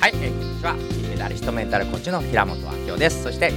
はい、えー、こんにちは。金メダリストメンタルコーチの平本明夫です。そして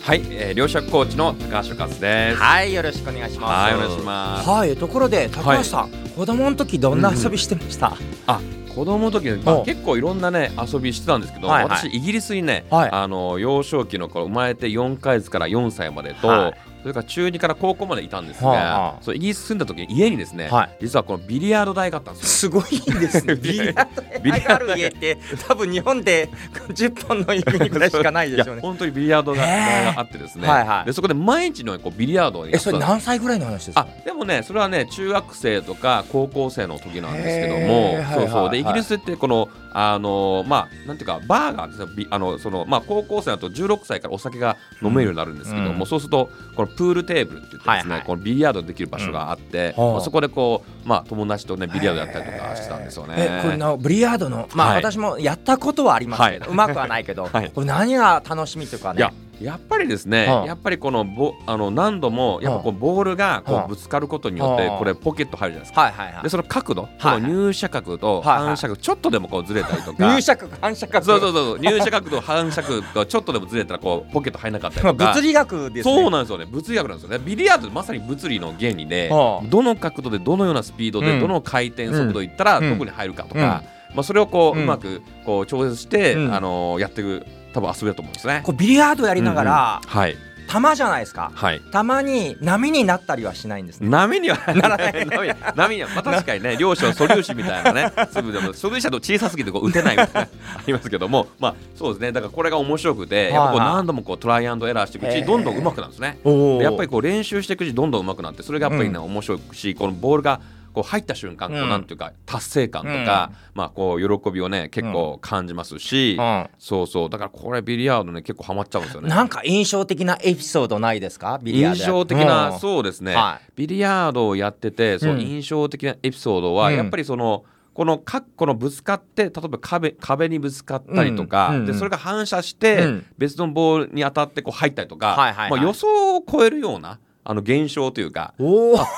はい、えー、両者コーチの高橋和です。はいよろしくお願いします。はいお願いします。はいところで高橋さん、子供の時どんな遊びしてました、あ、子供の時、まあ、お。結構いろんなね遊びしてたんですけど、はいはい私イギリスにね、はい。あの幼少期の頃生まれて4ヶ月から4歳までと、はいそれから中2から高校までいたんですが、はあはあ。そうイギリス住んだ時に家にですね、はい。実はこのビリヤード台があったんですよ。すごいですね。ビリヤードビリヤードがある家って多分日本で 10本の指にぐらいしかないでしょうね。いや本当にビリヤードがへーがあってですね、はいはい。でそこで毎日のようにこうビリヤードをやえそれ何歳ぐらいの話ですあか。でもねそれはね中学生とか高校生の時なんですけどへもーそうそう。ではい。はいイギリスってこのあのまあなんていうかバーがあのそのまあ高校生だと16歳からお酒が飲めるようになるんですけども、うん。そうするとこのプールテーブルって言ってですね、はいはい。このビリヤードできる場所があって、うんはあ。まあそこでこうまあ友達とねビリヤードやったりとかしてたんですよね。えこれなビリヤードのまあ、はい。私もやったことはありますけど、はい。うまくはないけど、はい。これ何が楽しみというかね。いややっぱりですね、はあ。やっぱりこのボあの何度もやっぱこうボールがこはあ。うぶつかることによってはあ。これポケット入るじゃないですか。はいはいはい。で。その角度、はいこの入射角と反射角、ちょっとでもこうずれたりとか、入射角反射角。そうそうそう入射角と反射角がちょっとでもずれたらこうポケット入らなかったりとか。物理学ですね。そうなんですよね。物理学なんですよね。ビリヤードまさに物理の原理で、はあ。どの角度でどのようなスピードで、うん。どの回転速度いったらうん。どこに入るかとか、まあ、それをこう,、ううんまくこう調節して、うん。あのやっていく多分遊びだと思うんですね。こうビリヤードやりながら、うんうん。はい。球じゃないですか。はい。たまに波になったりはしないんですね。波にはならない。波波には、まあ、確かにね両者素粒子みたいなね 粒でも素粒子だと小さすぎてこう打てないみたいな ありますけども。まあそうですね。だからこれが面白くて、やっぱこう何度もこうトライアンドエラーしていくうちにどんどん上手くなるんですね。やっぱりこう練習していくうちにどんどん上手くなってそれがやっぱりね、面白いしこのボールがこう入った瞬間こううんなんていうか達成感とか、まあこう喜びをね結構感じますし、うん。そうそう。だからこれビリヤードね結構ハマっちゃうんですよね。なんか印象的なエピソードないですか？ビリヤードや印象的な、うん。そうですね、はビリヤードをやっててそのうん印象的なエピソードは、うん。やっぱりそのこのかこのぶつかって例えば壁壁にぶつかったりとか、うん。うん。でそれが反射して、うん。別のボールに当たってこう入ったりとか、まあ、予想を超えるようなあの現象というか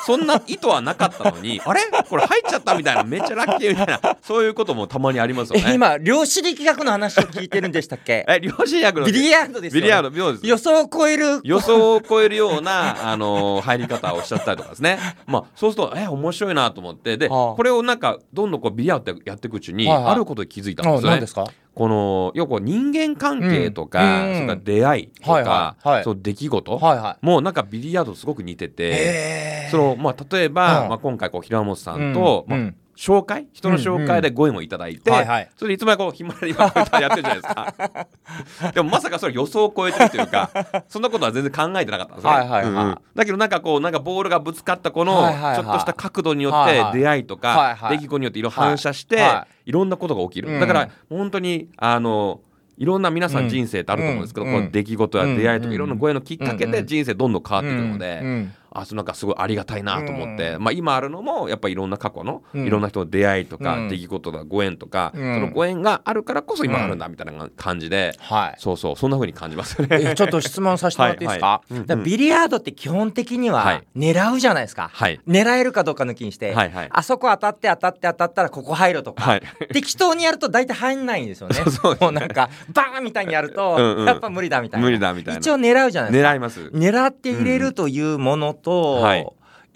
そんな意図はなかったのに あれ？これ入っちゃったみたいなめっちゃラッキーみたいな そういうこともたまにありますよね。え今量子力学の話を聞いてるんでしたっけ？え両親役のビリヤードですよ、ね、ビリヤード予想を超える。予想を超えるような、あのー入り方をしちゃったりとかですね。まあ、そうすると、え、面白いなと思って、で、はあ。これをなんか、どんどんこうビリヤードやっていくうちに、はいはい。あることに気づいたんですよね。あ何で。すか？この、要は人間関係とか、うん。それから出会いとか、はいはい。はい。そう出来事、はいはい。もうなんかビリヤードとすごく似てて、えその、まあ、例えば、うん。まあ、今回こう平本さんと、まあ紹介？人の紹介でご縁をいただいて、はいはい。それでいつまでこう暇で今こうやってやってるじゃないですか。でもまさかそれ予想を超えてるというかそんなことは全然考えてなかったんですね、はいはいはい。うんうん。だけどなんかこうなんかボールがぶつかったこのちょっとした角度によって出会いとか、はいはい出来事によっていろいろ反射して、はいはい。い、ろんなことが起きる、うん。だから本当にあのいろんな皆さん人生ってあると思うんですけど、うん。この出来事や出会いとうん。かいろんなご縁のきっかけで人生どんどん変わっていくので、あなんかすごいありがたいなと思って、うまあ、今あるのもやっぱりいろんな過去のうん。いろんな人の出会いとか、うん。出来事とかご縁とか、うん。そのご縁があるからこそ今あるんだみたいな感じで、はい。そうそうそんな風に感じますよね。えちょっと質問させてもらっていいですか,、はいはい。からビリヤードって基本的にははい。狙うじゃないですか、はい。狙えるかどうか抜きにして、はいはい。あそこ当たって当たって当たったらここ入るとか、はい。適当にやると大体入んないんですよね。そうもうなんかバーンみたいにやるとうんうん。やっぱ無理だみたいな。無理だみたいな。一応狙うじゃないですか。狙います。狙って入れるというものと、うんはい。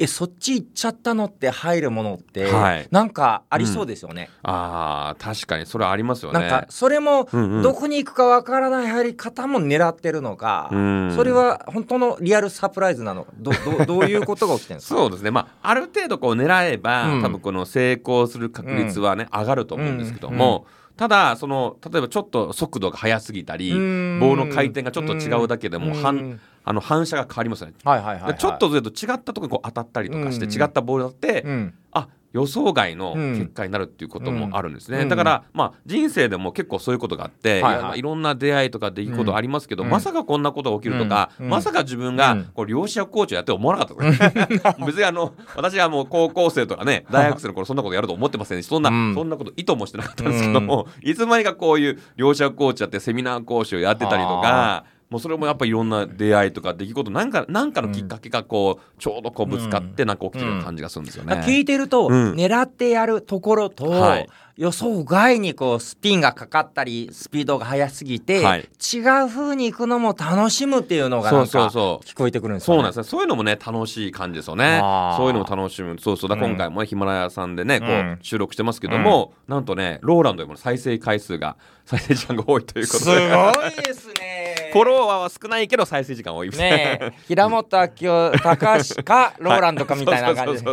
えそっち行っちゃったのって入るものって、はい。なんかありそうですよね、あー確かに。それはありますよね。なんかそれもうんうん。どこに行くかわからない入り方も狙ってるのか、うん。それは本当のリアルサプライズなのかどど どういうことが起きてるんですか？そうですね、まあ、ある程度こう狙えば、うん。多分この成功する確率はね、上がると思うんですけども、ただその例えばちょっと速度が速すぎたり、うん。棒の回転がちょっと違うだけでも、うん。反あの反射が変わりますよね。はいはいはい、はい、でちょっとずれると違ったところにこう当たったりとかして、うん。違ったボールだって、うん。あ予想外の結果になるっていうこともあるんですね、うん。だから、まあ、人生でも結構そういうことがあって、はいはい。いろんな出会いとか出来事ありますけど、うん。まさかこんなことが起きるとか、うん。まさか自分がうん。こう漁師役コーチをやって思わなかった 別にあの私はもう高校生とかね大学生の頃そんなことやると思ってませんしそんな、うん。そんなこと意図もしてなかったんですけども、いつまにかこういう漁師役コーチやってセミナー講師をやってたりとか。もうそれもやっぱりいろんな出会いとか出来事なんかなんかのきっかけがこうちょうどこうぶつかってなんか起きてる感じがするんですよね。聞いてると、うん狙ってやるところと、はい予想外にこうスピンがかかったりスピードが速すぎて、はい違う風に行くのも楽しむっていうのがそうなんかそうそう聞こえてくるんですよね。そうなんですね。そういうのもね楽しい感じですよね。そういうのも楽しむ。そうそうだ今回もねヒマラヤさんでねこうんう収録してますけども、なんとねローランドよりも再生回数が再生時間が多いということすごで。いですね。フォロワーは少ないけど再生時間多いですねえ。平本明夫高橋か ローランドかみたいな感じで。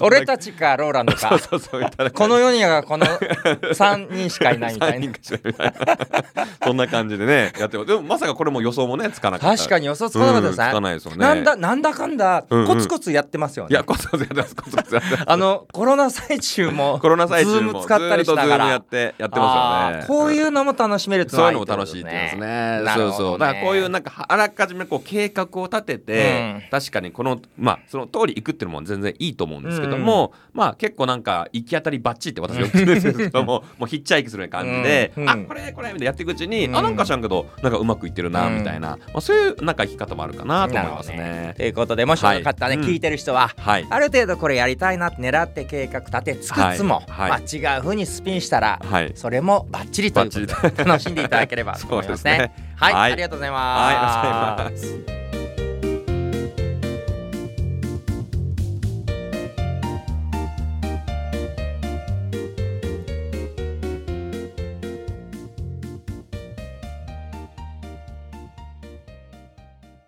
俺たちかローランドか。この世にはこの 3人しかいないみたいな。そんな感じでねやってでもまさかこれも予想もねつかなかった。確かに予想つかなかったですね,、うんつかないですよね。なんだなんだかんだうんうん。コツコツやってますよね、いやコツコツやってますコツコツやってます。あのコロナ最中もコロナ最中 Zoom も使ったりしながら。ずーっと Zoom やってやってますよね。こういうのも楽しめるってそういうのも楽しいって言いますね。そうそう。だからこういうなんかあらかじめこう計画を立てて、うん。確かにこのまあその通り行くっていうのも全然いいと思うんですけども、まあ結構なんか行き当たりばったりって私よく言うんですけども、もうヒッチハイクするような感じで、うん。あこれこれみたいなやっていくうちに、うん。あなんか知らんけどなんかうまくいってるなみたいな、まあそういうなんか生き方もあるかなと思いますなるほどね。ということでもしよかったらね、はい。聞いてる人は、はい。ある程度これやりたいなって狙って計画立てつつも、はい。はい。まあ、違う風にスピンしたら、はい。それもバッチリということで楽しんでいただければと思いますね。はい。ありがとうございます。